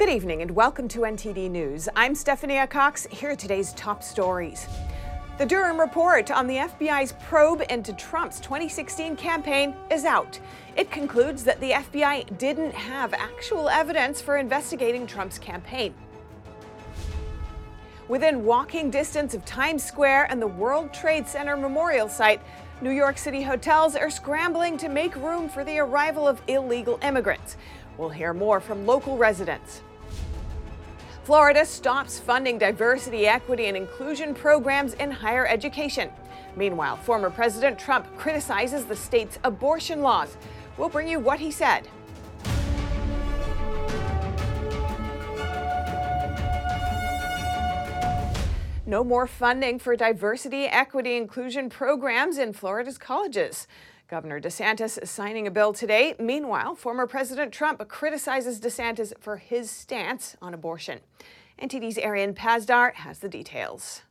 Good evening and welcome to NTD News. I'm Stephanie Cox. Here are today's top stories. The Durham report on the FBI's probe into Trump's 2016 campaign is out. It concludes that the FBI didn't have actual evidence for investigating Trump's campaign. Within walking distance of Times Square and the World Trade Center memorial site, New York City hotels are scrambling to make room for the arrival of illegal immigrants. We'll hear more from local residents. Florida stops funding diversity, equity, and inclusion programs in higher education. Meanwhile, former President Trump criticizes the state's abortion laws. We'll bring you what he said. No more funding for diversity, equity, inclusion programs in Florida's colleges. Governor DeSantis is signing a bill today. Meanwhile, former President Trump criticizes DeSantis for his stance on abortion. NTD's Arian Pazdar has the details.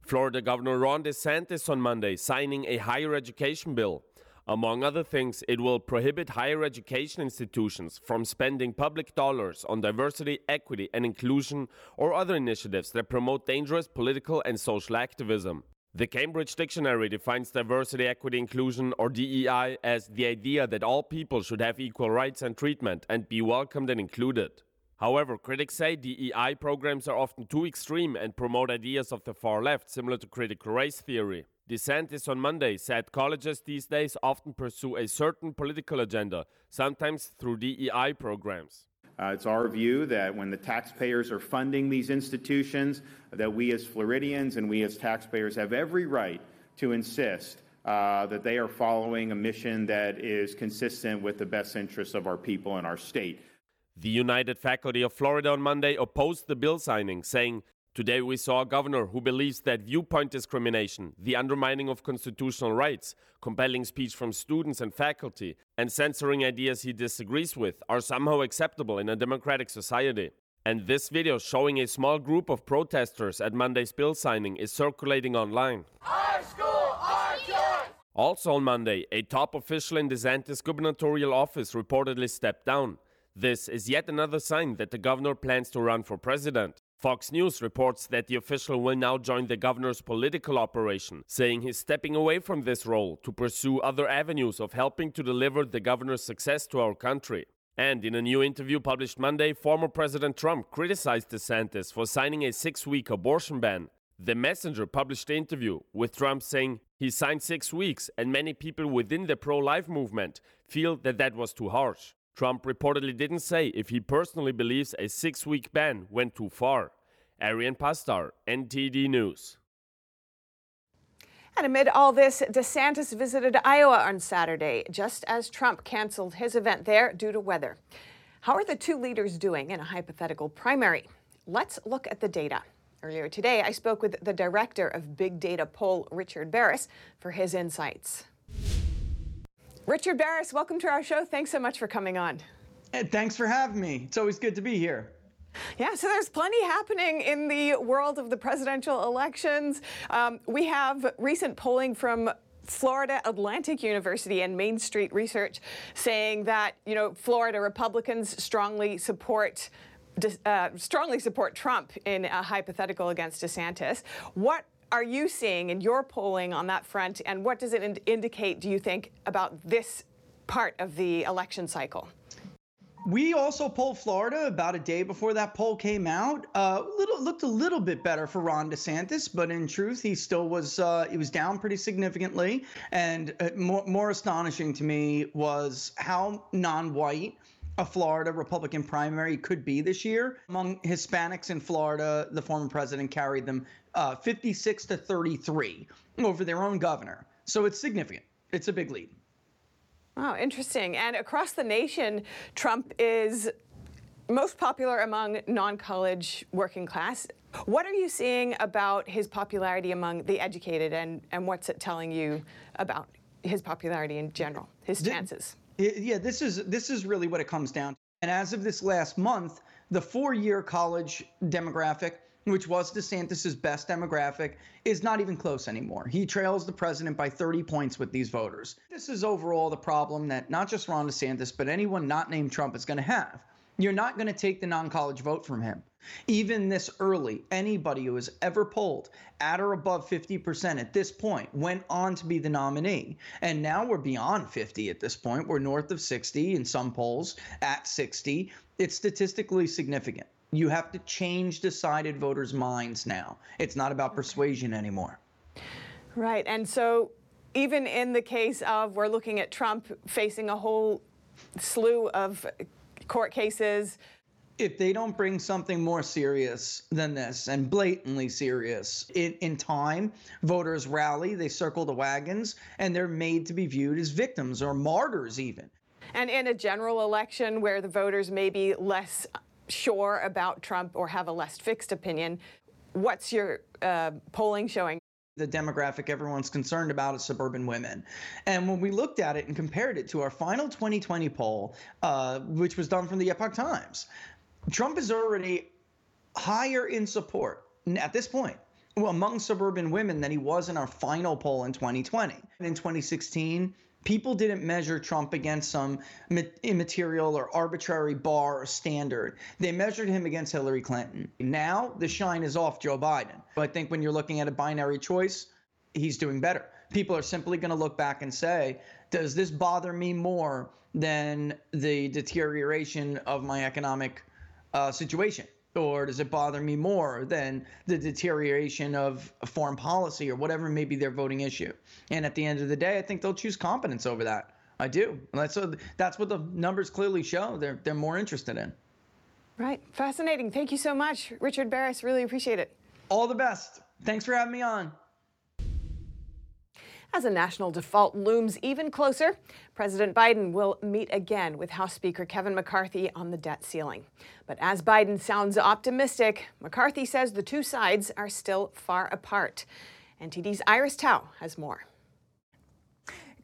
Florida Governor Ron DeSantis on Monday signing a higher education bill. Among other things, it will prohibit higher education institutions from spending public dollars on diversity, equity, and inclusion or other initiatives that promote dangerous political and social activism. The Cambridge Dictionary defines diversity, equity, inclusion, or DEI, as the idea that all people should have equal rights and treatment and be welcomed and included. However, critics say DEI programs are often too extreme and promote ideas of the far left, similar to critical race theory. DeSantis on Monday said colleges these days often pursue a certain political agenda, sometimes through DEI programs. Uh, it's our view that when the taxpayers are funding these institutions, that we as Floridians and we as taxpayers have every right to insist uh, that they are following a mission that is consistent with the best interests of our people and our state. The United Faculty of Florida on Monday opposed the bill signing, saying Today, we saw a governor who believes that viewpoint discrimination, the undermining of constitutional rights, compelling speech from students and faculty, and censoring ideas he disagrees with are somehow acceptable in a democratic society. And this video showing a small group of protesters at Monday's bill signing is circulating online. Our school, our choice! Also on Monday, a top official in DeSantis' gubernatorial office reportedly stepped down. This is yet another sign that the governor plans to run for president. Fox News reports that the official will now join the governor's political operation, saying he's stepping away from this role to pursue other avenues of helping to deliver the governor's success to our country. And in a new interview published Monday, former President Trump criticized DeSantis for signing a six week abortion ban. The Messenger published the interview, with Trump saying he signed six weeks, and many people within the pro life movement feel that that was too harsh. Trump reportedly didn't say if he personally believes a six week ban went too far. Arian Pazdar, NTD News. And amid all this, DeSantis visited Iowa on Saturday, just as Trump canceled his event there due to weather. How are the two leaders doing in a hypothetical primary? Let's look at the data. Earlier today, I spoke with the director of Big Data Poll, Richard Baris, for his insights. Richard Baris, welcome to our show. Thanks so much for coming on. thanks for having me. It's always good to be here. Yeah, so there's plenty happening in the world of the presidential elections. Um, we have recent polling from Florida Atlantic University and Main Street Research saying that, you know, Florida Republicans strongly support uh, strongly support Trump in a hypothetical against DeSantis. What are you seeing in your polling on that front, and what does it ind- indicate, do you think, about this part of the election cycle? We also polled Florida about a day before that poll came out. Uh, little looked a little bit better for Ron DeSantis, but in truth, he still was uh, he was down pretty significantly. And uh, more, more astonishing to me was how non-white a Florida Republican primary could be this year. Among Hispanics in Florida, the former president carried them uh, 56 to 33 over their own governor. So it's significant. It's a big lead. Wow, interesting. And across the nation, Trump is most popular among non college working class. What are you seeing about his popularity among the educated, and, and what's it telling you about his popularity in general, his chances? Yeah, this is this is really what it comes down to. And as of this last month, the four-year college demographic which was DeSantis's best demographic, is not even close anymore. He trails the president by 30 points with these voters. This is overall the problem that not just Ron DeSantis, but anyone not named Trump is going to have. You're not going to take the non college vote from him. Even this early, anybody who has ever polled at or above 50% at this point went on to be the nominee. And now we're beyond 50 at this point. We're north of 60 in some polls, at 60. It's statistically significant. You have to change decided voters' minds now. It's not about persuasion anymore. Right. And so, even in the case of we're looking at Trump facing a whole slew of court cases, if they don't bring something more serious than this and blatantly serious in, in time voters rally they circle the wagons and they're made to be viewed as victims or martyrs even. And in a general election where the voters may be less sure about trump or have a less fixed opinion what's your uh, polling showing the demographic everyone's concerned about is suburban women. And when we looked at it and compared it to our final 2020 poll, uh, which was done from the Epoch Times, Trump is already higher in support at this point well, among suburban women than he was in our final poll in 2020. And In 2016, people didn't measure Trump against some immaterial or arbitrary bar or standard. They measured him against Hillary Clinton. Now the shine is off Joe Biden. I think when you're looking at a binary choice, he's doing better. People are simply going to look back and say, does this bother me more than the deterioration of my economic uh, situation? Or does it bother me more than the deterioration of foreign policy or whatever may be their voting issue? And at the end of the day, I think they'll choose competence over that. I do. That's a, that's what the numbers clearly show. They're they're more interested in. Right. Fascinating. Thank you so much, Richard Baris. Really appreciate it. All the best. Thanks for having me on. As a national default looms even closer, President Biden will meet again with House Speaker Kevin McCarthy on the debt ceiling. But as Biden sounds optimistic, McCarthy says the two sides are still far apart. NTD's Iris Tao has more.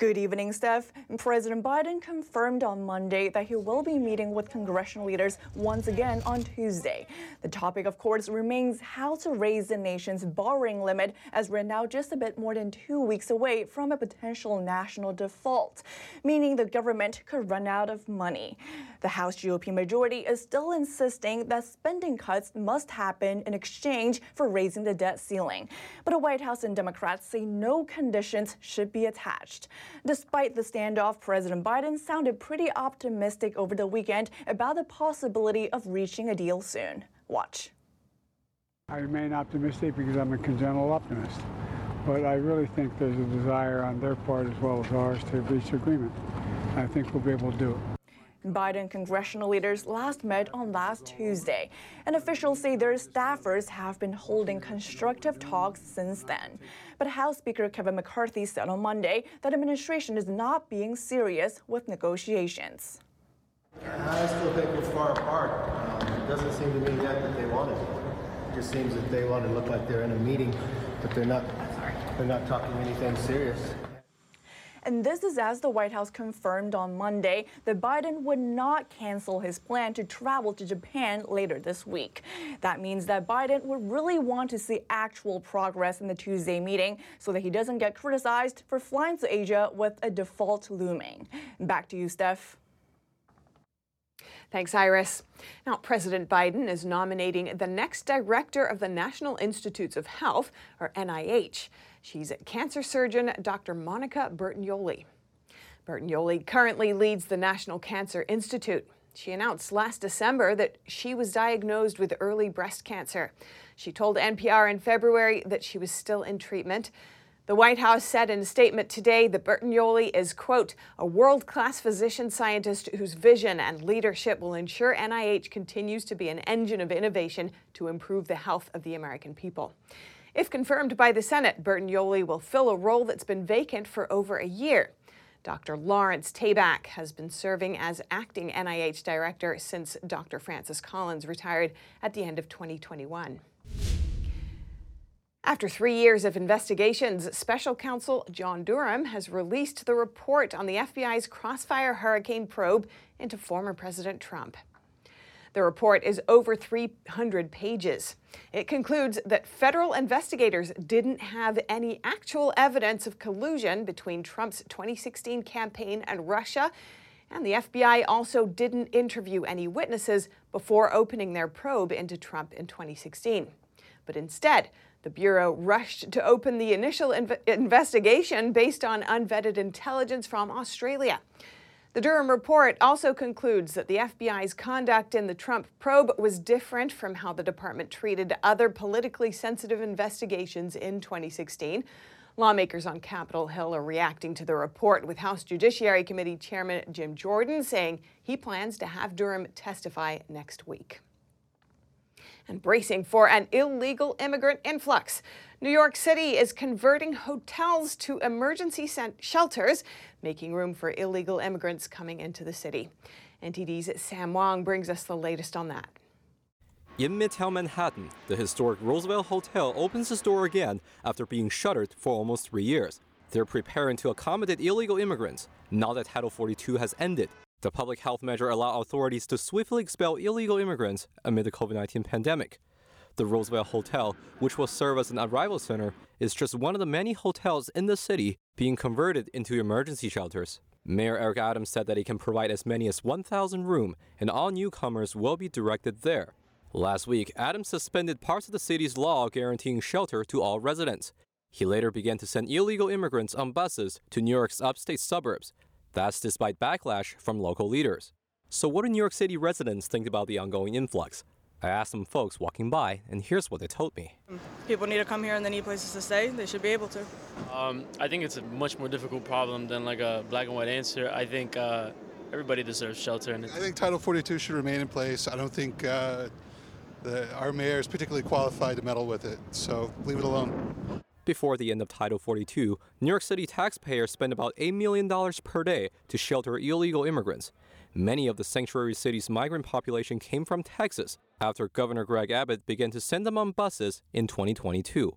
Good evening, Steph. President Biden confirmed on Monday that he will be meeting with congressional leaders once again on Tuesday. The topic, of course, remains how to raise the nation's borrowing limit as we're now just a bit more than two weeks away from a potential national default, meaning the government could run out of money. The House GOP majority is still insisting that spending cuts must happen in exchange for raising the debt ceiling. But the White House and Democrats say no conditions should be attached. Despite the standoff, President Biden sounded pretty optimistic over the weekend about the possibility of reaching a deal soon. Watch. I remain optimistic because I'm a congenital optimist. But I really think there's a desire on their part as well as ours to reach agreement. I think we'll be able to do it. Biden congressional leaders last met on last Tuesday, and officials say their staffers have been holding constructive talks since then. But House Speaker Kevin McCarthy said on Monday that administration is not being serious with negotiations. I still think we're far apart. Um, it doesn't seem to me yet that they want it. It just seems that they want to look like they're in a meeting, but they're not. They're not talking anything serious. And this is as the White House confirmed on Monday that Biden would not cancel his plan to travel to Japan later this week. That means that Biden would really want to see actual progress in the Tuesday meeting so that he doesn't get criticized for flying to Asia with a default looming. Back to you, Steph. Thanks, Iris. Now, President Biden is nominating the next director of the National Institutes of Health, or NIH. She's cancer surgeon Dr. Monica Bertagnolli. Bertagnolli currently leads the National Cancer Institute. She announced last December that she was diagnosed with early breast cancer. She told NPR in February that she was still in treatment. The White House said in a statement today that Bertagnolli is, quote, a world class physician scientist whose vision and leadership will ensure NIH continues to be an engine of innovation to improve the health of the American people. If confirmed by the Senate, Bertagnolli will fill a role that's been vacant for over a year. Dr. Lawrence Tabak has been serving as acting NIH director since Dr. Francis Collins retired at the end of 2021. After three years of investigations, special counsel John Durham has released the report on the FBI's Crossfire Hurricane probe into former President Trump. The report is over 300 pages. It concludes that federal investigators didn't have any actual evidence of collusion between Trump's 2016 campaign and Russia And the FBI also didn't interview any witnesses before opening their probe into Trump in 2016. But instead, the Bureau rushed to open the initial inv- investigation based on unvetted intelligence from Australia. The Durham report also concludes that the FBI's conduct in the Trump probe was different from how the department treated other politically sensitive investigations in 2016. Lawmakers on Capitol Hill are reacting to the report, with House Judiciary Committee Chairman Jim Jordan saying he plans to have Durham testify next week and bracing for an illegal immigrant influx. New York City is converting hotels to emergency shelters, making room for illegal immigrants coming into the city. NTD's Sam Wong brings us the latest on that. In Midtown Manhattan, the historic Roosevelt Hotel opens its door again after being shuttered for almost three years. They're preparing to accommodate illegal immigrants now that Title 42 has ended. The public health measure allowed authorities to swiftly expel illegal immigrants amid the COVID 19 pandemic. The Roosevelt Hotel, which will serve as an arrival center, is just one of the many hotels in the city being converted into emergency shelters. Mayor Eric Adams said that he can provide as many as 1,000 rooms, and all newcomers will be directed there. Last week, Adams suspended parts of the city's law guaranteeing shelter to all residents. He later began to send illegal immigrants on buses to New York's upstate suburbs, that's despite backlash from local leaders. So, what do New York City residents think about the ongoing influx? I asked some folks walking by, and here's what they told me. People need to come here and they need places to stay. They should be able to. Um, I think it's a much more difficult problem than like a black and white answer. I think uh, everybody deserves shelter. And I think Title 42 should remain in place. I don't think uh, the, our mayor is particularly qualified to meddle with it, so leave it alone. Before the end of Title 42, New York City taxpayers spend about $8 million per day to shelter illegal immigrants. Many of the sanctuary city's migrant population came from Texas after Governor Greg Abbott began to send them on buses in 2022.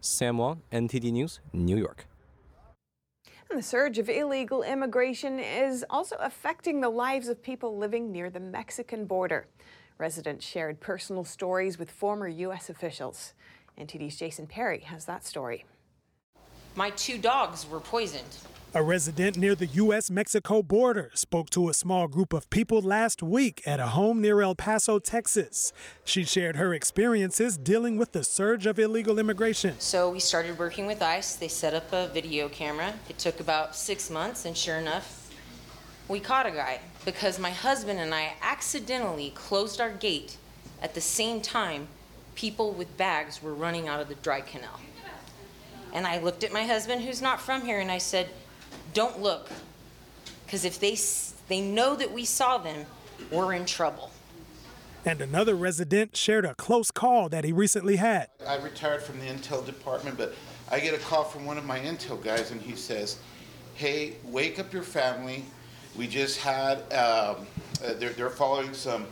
Sam Wong, NTD News, New York. And the surge of illegal immigration is also affecting the lives of people living near the Mexican border. Residents shared personal stories with former U.S. officials. NTD's Jason Perry has that story. My two dogs were poisoned. A resident near the U.S. Mexico border spoke to a small group of people last week at a home near El Paso, Texas. She shared her experiences dealing with the surge of illegal immigration. So we started working with ICE. They set up a video camera. It took about six months, and sure enough, we caught a guy because my husband and I accidentally closed our gate at the same time people with bags were running out of the dry canal. And I looked at my husband, who's not from here, and I said, Don't look. Because if they, they know that we saw them, we're in trouble. And another resident shared a close call that he recently had. I retired from the intel department, but I get a call from one of my intel guys, and he says, Hey, wake up your family. We just had, um, uh, they're, they're following some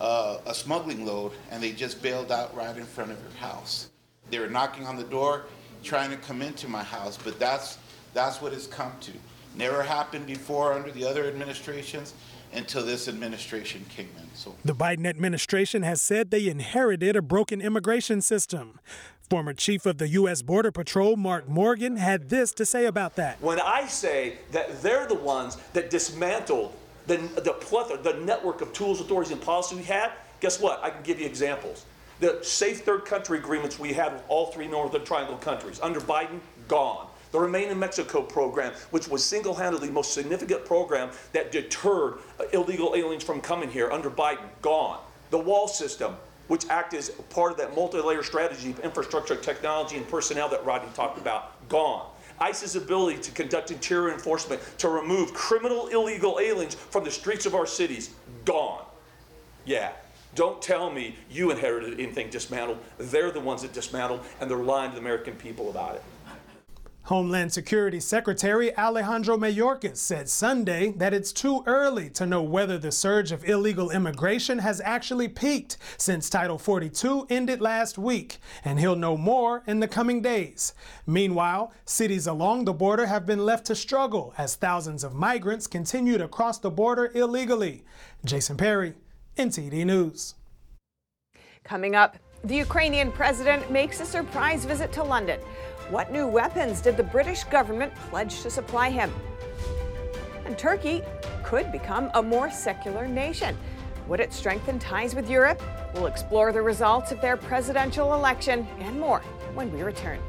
uh, a smuggling load and they just bailed out right in front of your house. They were knocking on the door, trying to come into my house, but that's that's what it's come to. Never happened before under the other administrations until this administration came in. So the Biden administration has said they inherited a broken immigration system. Former Chief of the U.S. Border Patrol, Mark Morgan, had this to say about that. When I say that they're the ones that dismantled the, the plethora, the network of tools, authorities, and policy we had, guess what? I can give you examples. The safe third country agreements we had with all three Northern Triangle countries under Biden, gone. The Remain in Mexico program, which was single handedly the most significant program that deterred uh, illegal aliens from coming here under Biden, gone. The wall system, which acted as part of that multi layer strategy of infrastructure, technology, and personnel that Rodney talked about, gone. ICE's ability to conduct interior enforcement to remove criminal illegal aliens from the streets of our cities, gone. Yeah. Don't tell me you inherited anything dismantled. They're the ones that dismantled, and they're lying to the American people about it. Homeland Security Secretary Alejandro Mayorkas said Sunday that it's too early to know whether the surge of illegal immigration has actually peaked since Title 42 ended last week, and he'll know more in the coming days. Meanwhile, cities along the border have been left to struggle as thousands of migrants continue to cross the border illegally. Jason Perry, NTD News. Coming up, the Ukrainian president makes a surprise visit to London. What new weapons did the British government pledge to supply him? And Turkey could become a more secular nation. Would it strengthen ties with Europe? We'll explore the results of their presidential election and more when we return.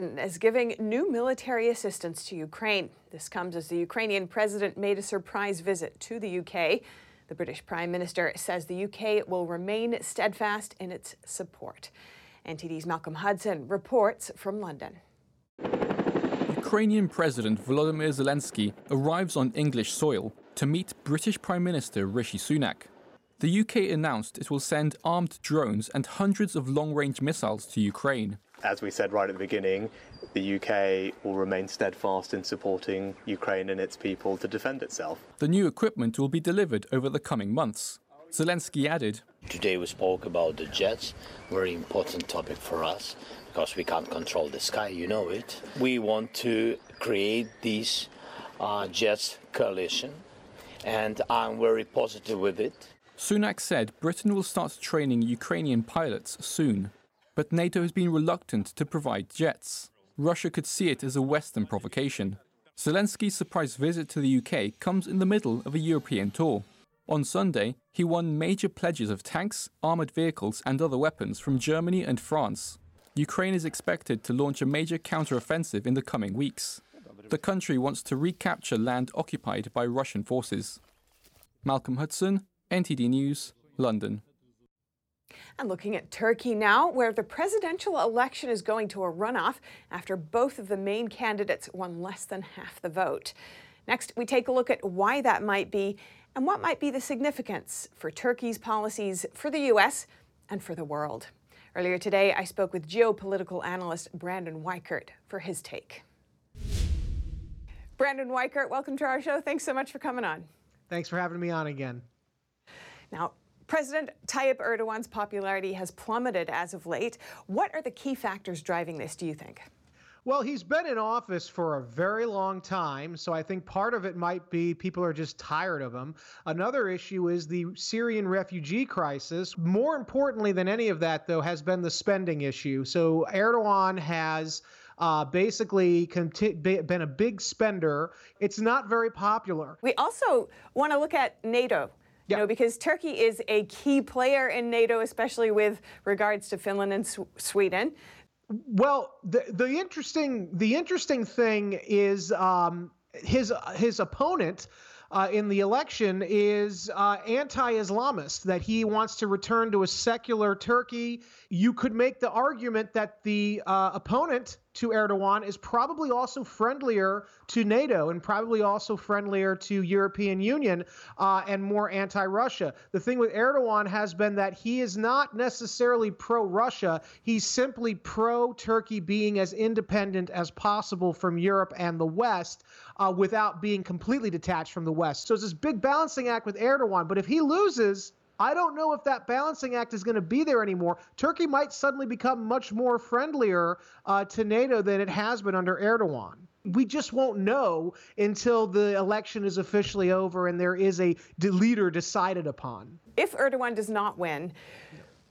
Britain is giving new military assistance to Ukraine. This comes as the Ukrainian president made a surprise visit to the UK. The British Prime Minister says the UK will remain steadfast in its support. NTD's Malcolm Hudson reports from London. Ukrainian President Volodymyr Zelensky arrives on English soil to meet British Prime Minister Rishi Sunak. The UK announced it will send armed drones and hundreds of long range missiles to Ukraine. As we said right at the beginning, the UK will remain steadfast in supporting Ukraine and its people to defend itself. The new equipment will be delivered over the coming months. Zelensky added Today we spoke about the jets, very important topic for us because we can't control the sky, you know it. We want to create this uh, jets coalition, and I'm very positive with it. Sunak said Britain will start training Ukrainian pilots soon, but NATO has been reluctant to provide jets. Russia could see it as a Western provocation. Zelensky's surprise visit to the UK comes in the middle of a European tour. On Sunday, he won major pledges of tanks, armoured vehicles, and other weapons from Germany and France. Ukraine is expected to launch a major counteroffensive in the coming weeks. The country wants to recapture land occupied by Russian forces. Malcolm Hudson, NTD News, London. And looking at Turkey now, where the presidential election is going to a runoff after both of the main candidates won less than half the vote. Next, we take a look at why that might be and what might be the significance for Turkey's policies for the U.S. and for the world. Earlier today, I spoke with geopolitical analyst Brandon Weichert for his take. Brandon Weichert, welcome to our show. Thanks so much for coming on. Thanks for having me on again. Now, President Tayyip Erdogan's popularity has plummeted as of late. What are the key factors driving this, do you think? Well, he's been in office for a very long time, so I think part of it might be people are just tired of him. Another issue is the Syrian refugee crisis. More importantly than any of that, though, has been the spending issue. So Erdogan has uh, basically conti- been a big spender. It's not very popular. We also want to look at NATO. You know, because Turkey is a key player in NATO, especially with regards to Finland and Sw- Sweden. Well, the the interesting the interesting thing is um, his his opponent. Uh, in the election is uh, anti-Islamist, that he wants to return to a secular Turkey. You could make the argument that the uh, opponent to Erdogan is probably also friendlier to NATO and probably also friendlier to European Union uh, and more anti-Russia. The thing with Erdogan has been that he is not necessarily pro-Russia. He's simply pro-Turkey being as independent as possible from Europe and the West uh, without being completely detached from the West. So it's this big balancing act with Erdogan. But if he loses, I don't know if that balancing act is going to be there anymore. Turkey might suddenly become much more friendlier uh, to NATO than it has been under Erdogan. We just won't know until the election is officially over and there is a leader decided upon. If Erdogan does not win,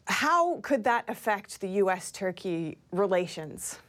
how could that affect the U.S. Turkey relations?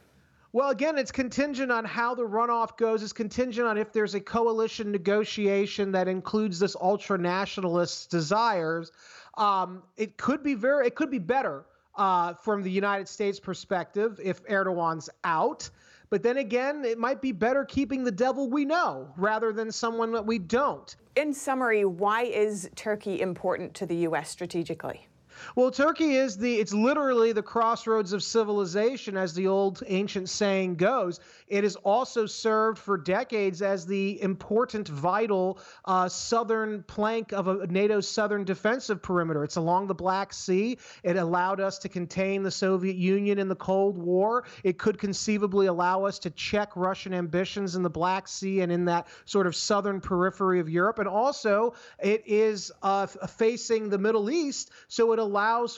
Well, again, it's contingent on how the runoff goes. It's contingent on if there's a coalition negotiation that includes this ultra nationalist desires. Um, it could be very, it could be better uh, from the United States perspective if Erdogan's out. But then again, it might be better keeping the devil we know rather than someone that we don't. In summary, why is Turkey important to the U.S. strategically? Well, Turkey is the, it's literally the crossroads of civilization, as the old ancient saying goes. It has also served for decades as the important, vital uh, southern plank of a NATO's southern defensive perimeter. It's along the Black Sea. It allowed us to contain the Soviet Union in the Cold War. It could conceivably allow us to check Russian ambitions in the Black Sea and in that sort of southern periphery of Europe. And also, it is uh, facing the Middle East, so it allows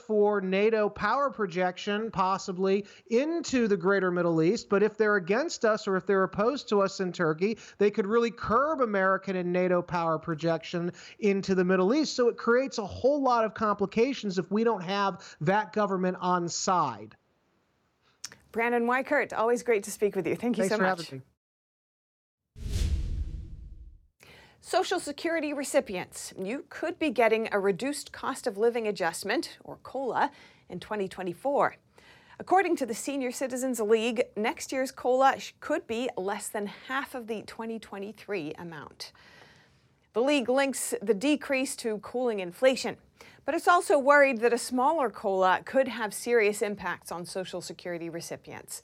for NATO power projection possibly into the greater Middle East. But if they're against us or if they're opposed to us in Turkey, they could really curb American and NATO power projection into the Middle East. So it creates a whole lot of complications if we don't have that government on side. Brandon Weichert, always great to speak with you. Thank you Thanks so much. Social Security recipients, you could be getting a reduced cost of living adjustment, or COLA, in 2024. According to the Senior Citizens League, next year's COLA could be less than half of the 2023 amount. The league links the decrease to cooling inflation, but it's also worried that a smaller COLA could have serious impacts on Social Security recipients.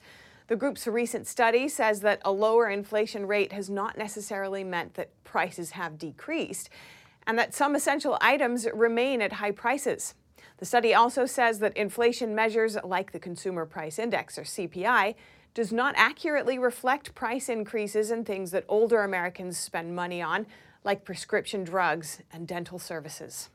The group's recent study says that a lower inflation rate has not necessarily meant that prices have decreased, and that some essential items remain at high prices. The study also says that inflation measures like the Consumer Price Index, or CPI, does not accurately reflect price increases in things that older Americans spend money on, like prescription drugs and dental services.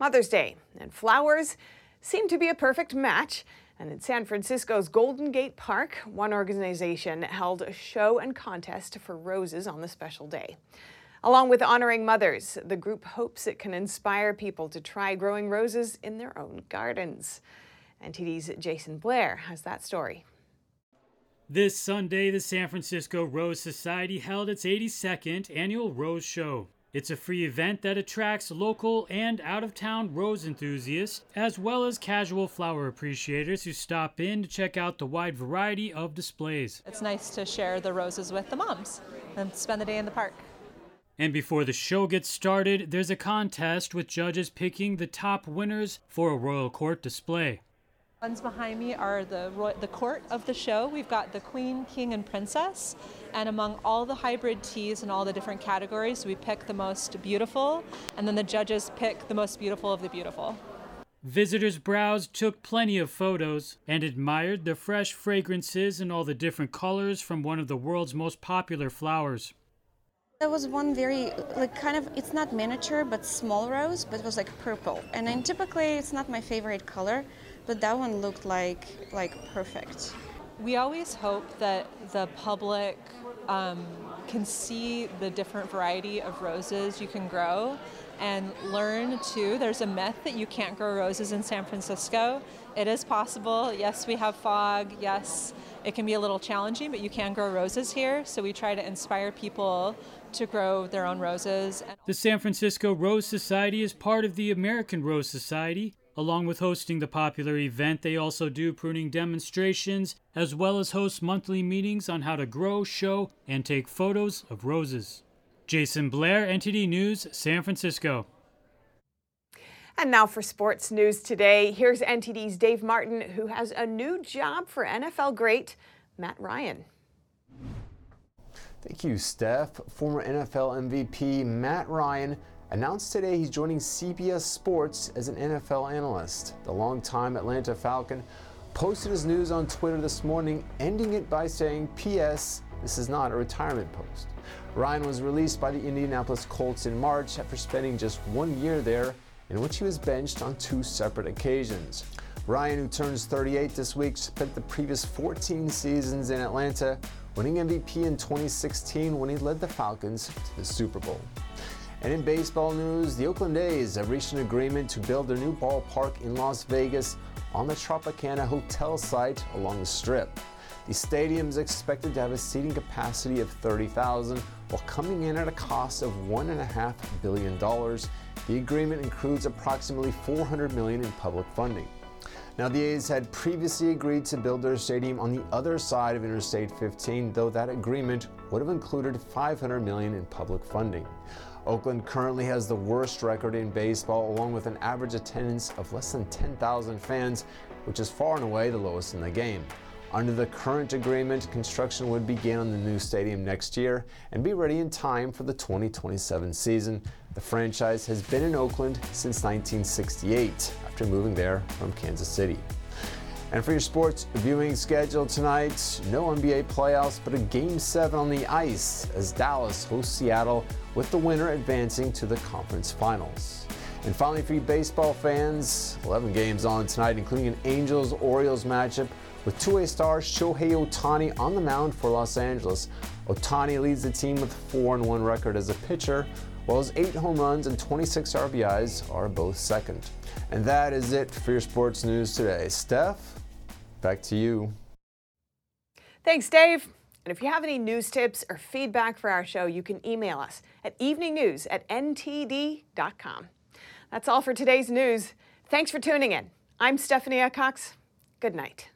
Mother's Day and flowers seem to be a perfect match. And in San Francisco's Golden Gate Park, one organization held a show and contest for roses on the special day. Along with honoring mothers, the group hopes it can inspire people to try growing roses in their own gardens. NTD's Jason Blair has that story. This Sunday, the San Francisco Rose Society held its 82nd annual Rose Show. It's a free event that attracts local and out of town rose enthusiasts, as well as casual flower appreciators who stop in to check out the wide variety of displays. It's nice to share the roses with the moms and spend the day in the park. And before the show gets started, there's a contest with judges picking the top winners for a royal court display. Ones behind me are the ro- the court of the show. We've got the queen, king, and princess. And among all the hybrid teas and all the different categories, we pick the most beautiful, and then the judges pick the most beautiful of the beautiful. Visitors browsed, took plenty of photos, and admired the fresh fragrances and all the different colors from one of the world's most popular flowers. There was one very, like, kind of, it's not miniature, but small rose, but it was like purple. And then typically it's not my favorite color, but that one looked like, like perfect. We always hope that the public um, can see the different variety of roses you can grow and learn too. There's a myth that you can't grow roses in San Francisco. It is possible. Yes, we have fog. Yes, it can be a little challenging, but you can grow roses here. So we try to inspire people to grow their own roses. The San Francisco Rose Society is part of the American Rose Society. Along with hosting the popular event, they also do pruning demonstrations as well as host monthly meetings on how to grow, show, and take photos of roses. Jason Blair, NTD News, San Francisco. And now for sports news today, here's NTD's Dave Martin, who has a new job for NFL great Matt Ryan. Thank you, Steph. Former NFL MVP Matt Ryan announced today he's joining CBS Sports as an NFL analyst. The longtime Atlanta Falcon posted his news on Twitter this morning, ending it by saying, P.S. This is not a retirement post. Ryan was released by the Indianapolis Colts in March after spending just one year there, in which he was benched on two separate occasions. Ryan, who turns 38 this week, spent the previous 14 seasons in Atlanta, winning MVP in 2016 when he led the Falcons to the Super Bowl. And in baseball news, the Oakland A's have reached an agreement to build their new ballpark in Las Vegas on the Tropicana Hotel site along the Strip. The stadium is expected to have a seating capacity of 30,000 while coming in at a cost of $1.5 billion. The agreement includes approximately 400 million in public funding. Now, the A's had previously agreed to build their stadium on the other side of Interstate 15, though that agreement would have included 500 million in public funding. Oakland currently has the worst record in baseball, along with an average attendance of less than 10,000 fans, which is far and away the lowest in the game. Under the current agreement, construction would begin on the new stadium next year and be ready in time for the 2027 season. The franchise has been in Oakland since 1968 after moving there from Kansas City. And for your sports viewing schedule tonight, no NBA playoffs, but a game seven on the ice as Dallas hosts Seattle with the winner advancing to the conference finals. And finally, for you baseball fans, 11 games on tonight, including an Angels Orioles matchup with two-way stars Shohei Ohtani on the mound for Los Angeles. Ohtani leads the team with a 4 1 record as a pitcher, while his 8 home runs and 26 RBIs are both second. And that is it for your sports news today. Steph, back to you. Thanks, Dave. And if you have any news tips or feedback for our show, you can email us at eveningnews at ntd.com. That's all for today's news. Thanks for tuning in. I'm Stephanie Cox. Good night.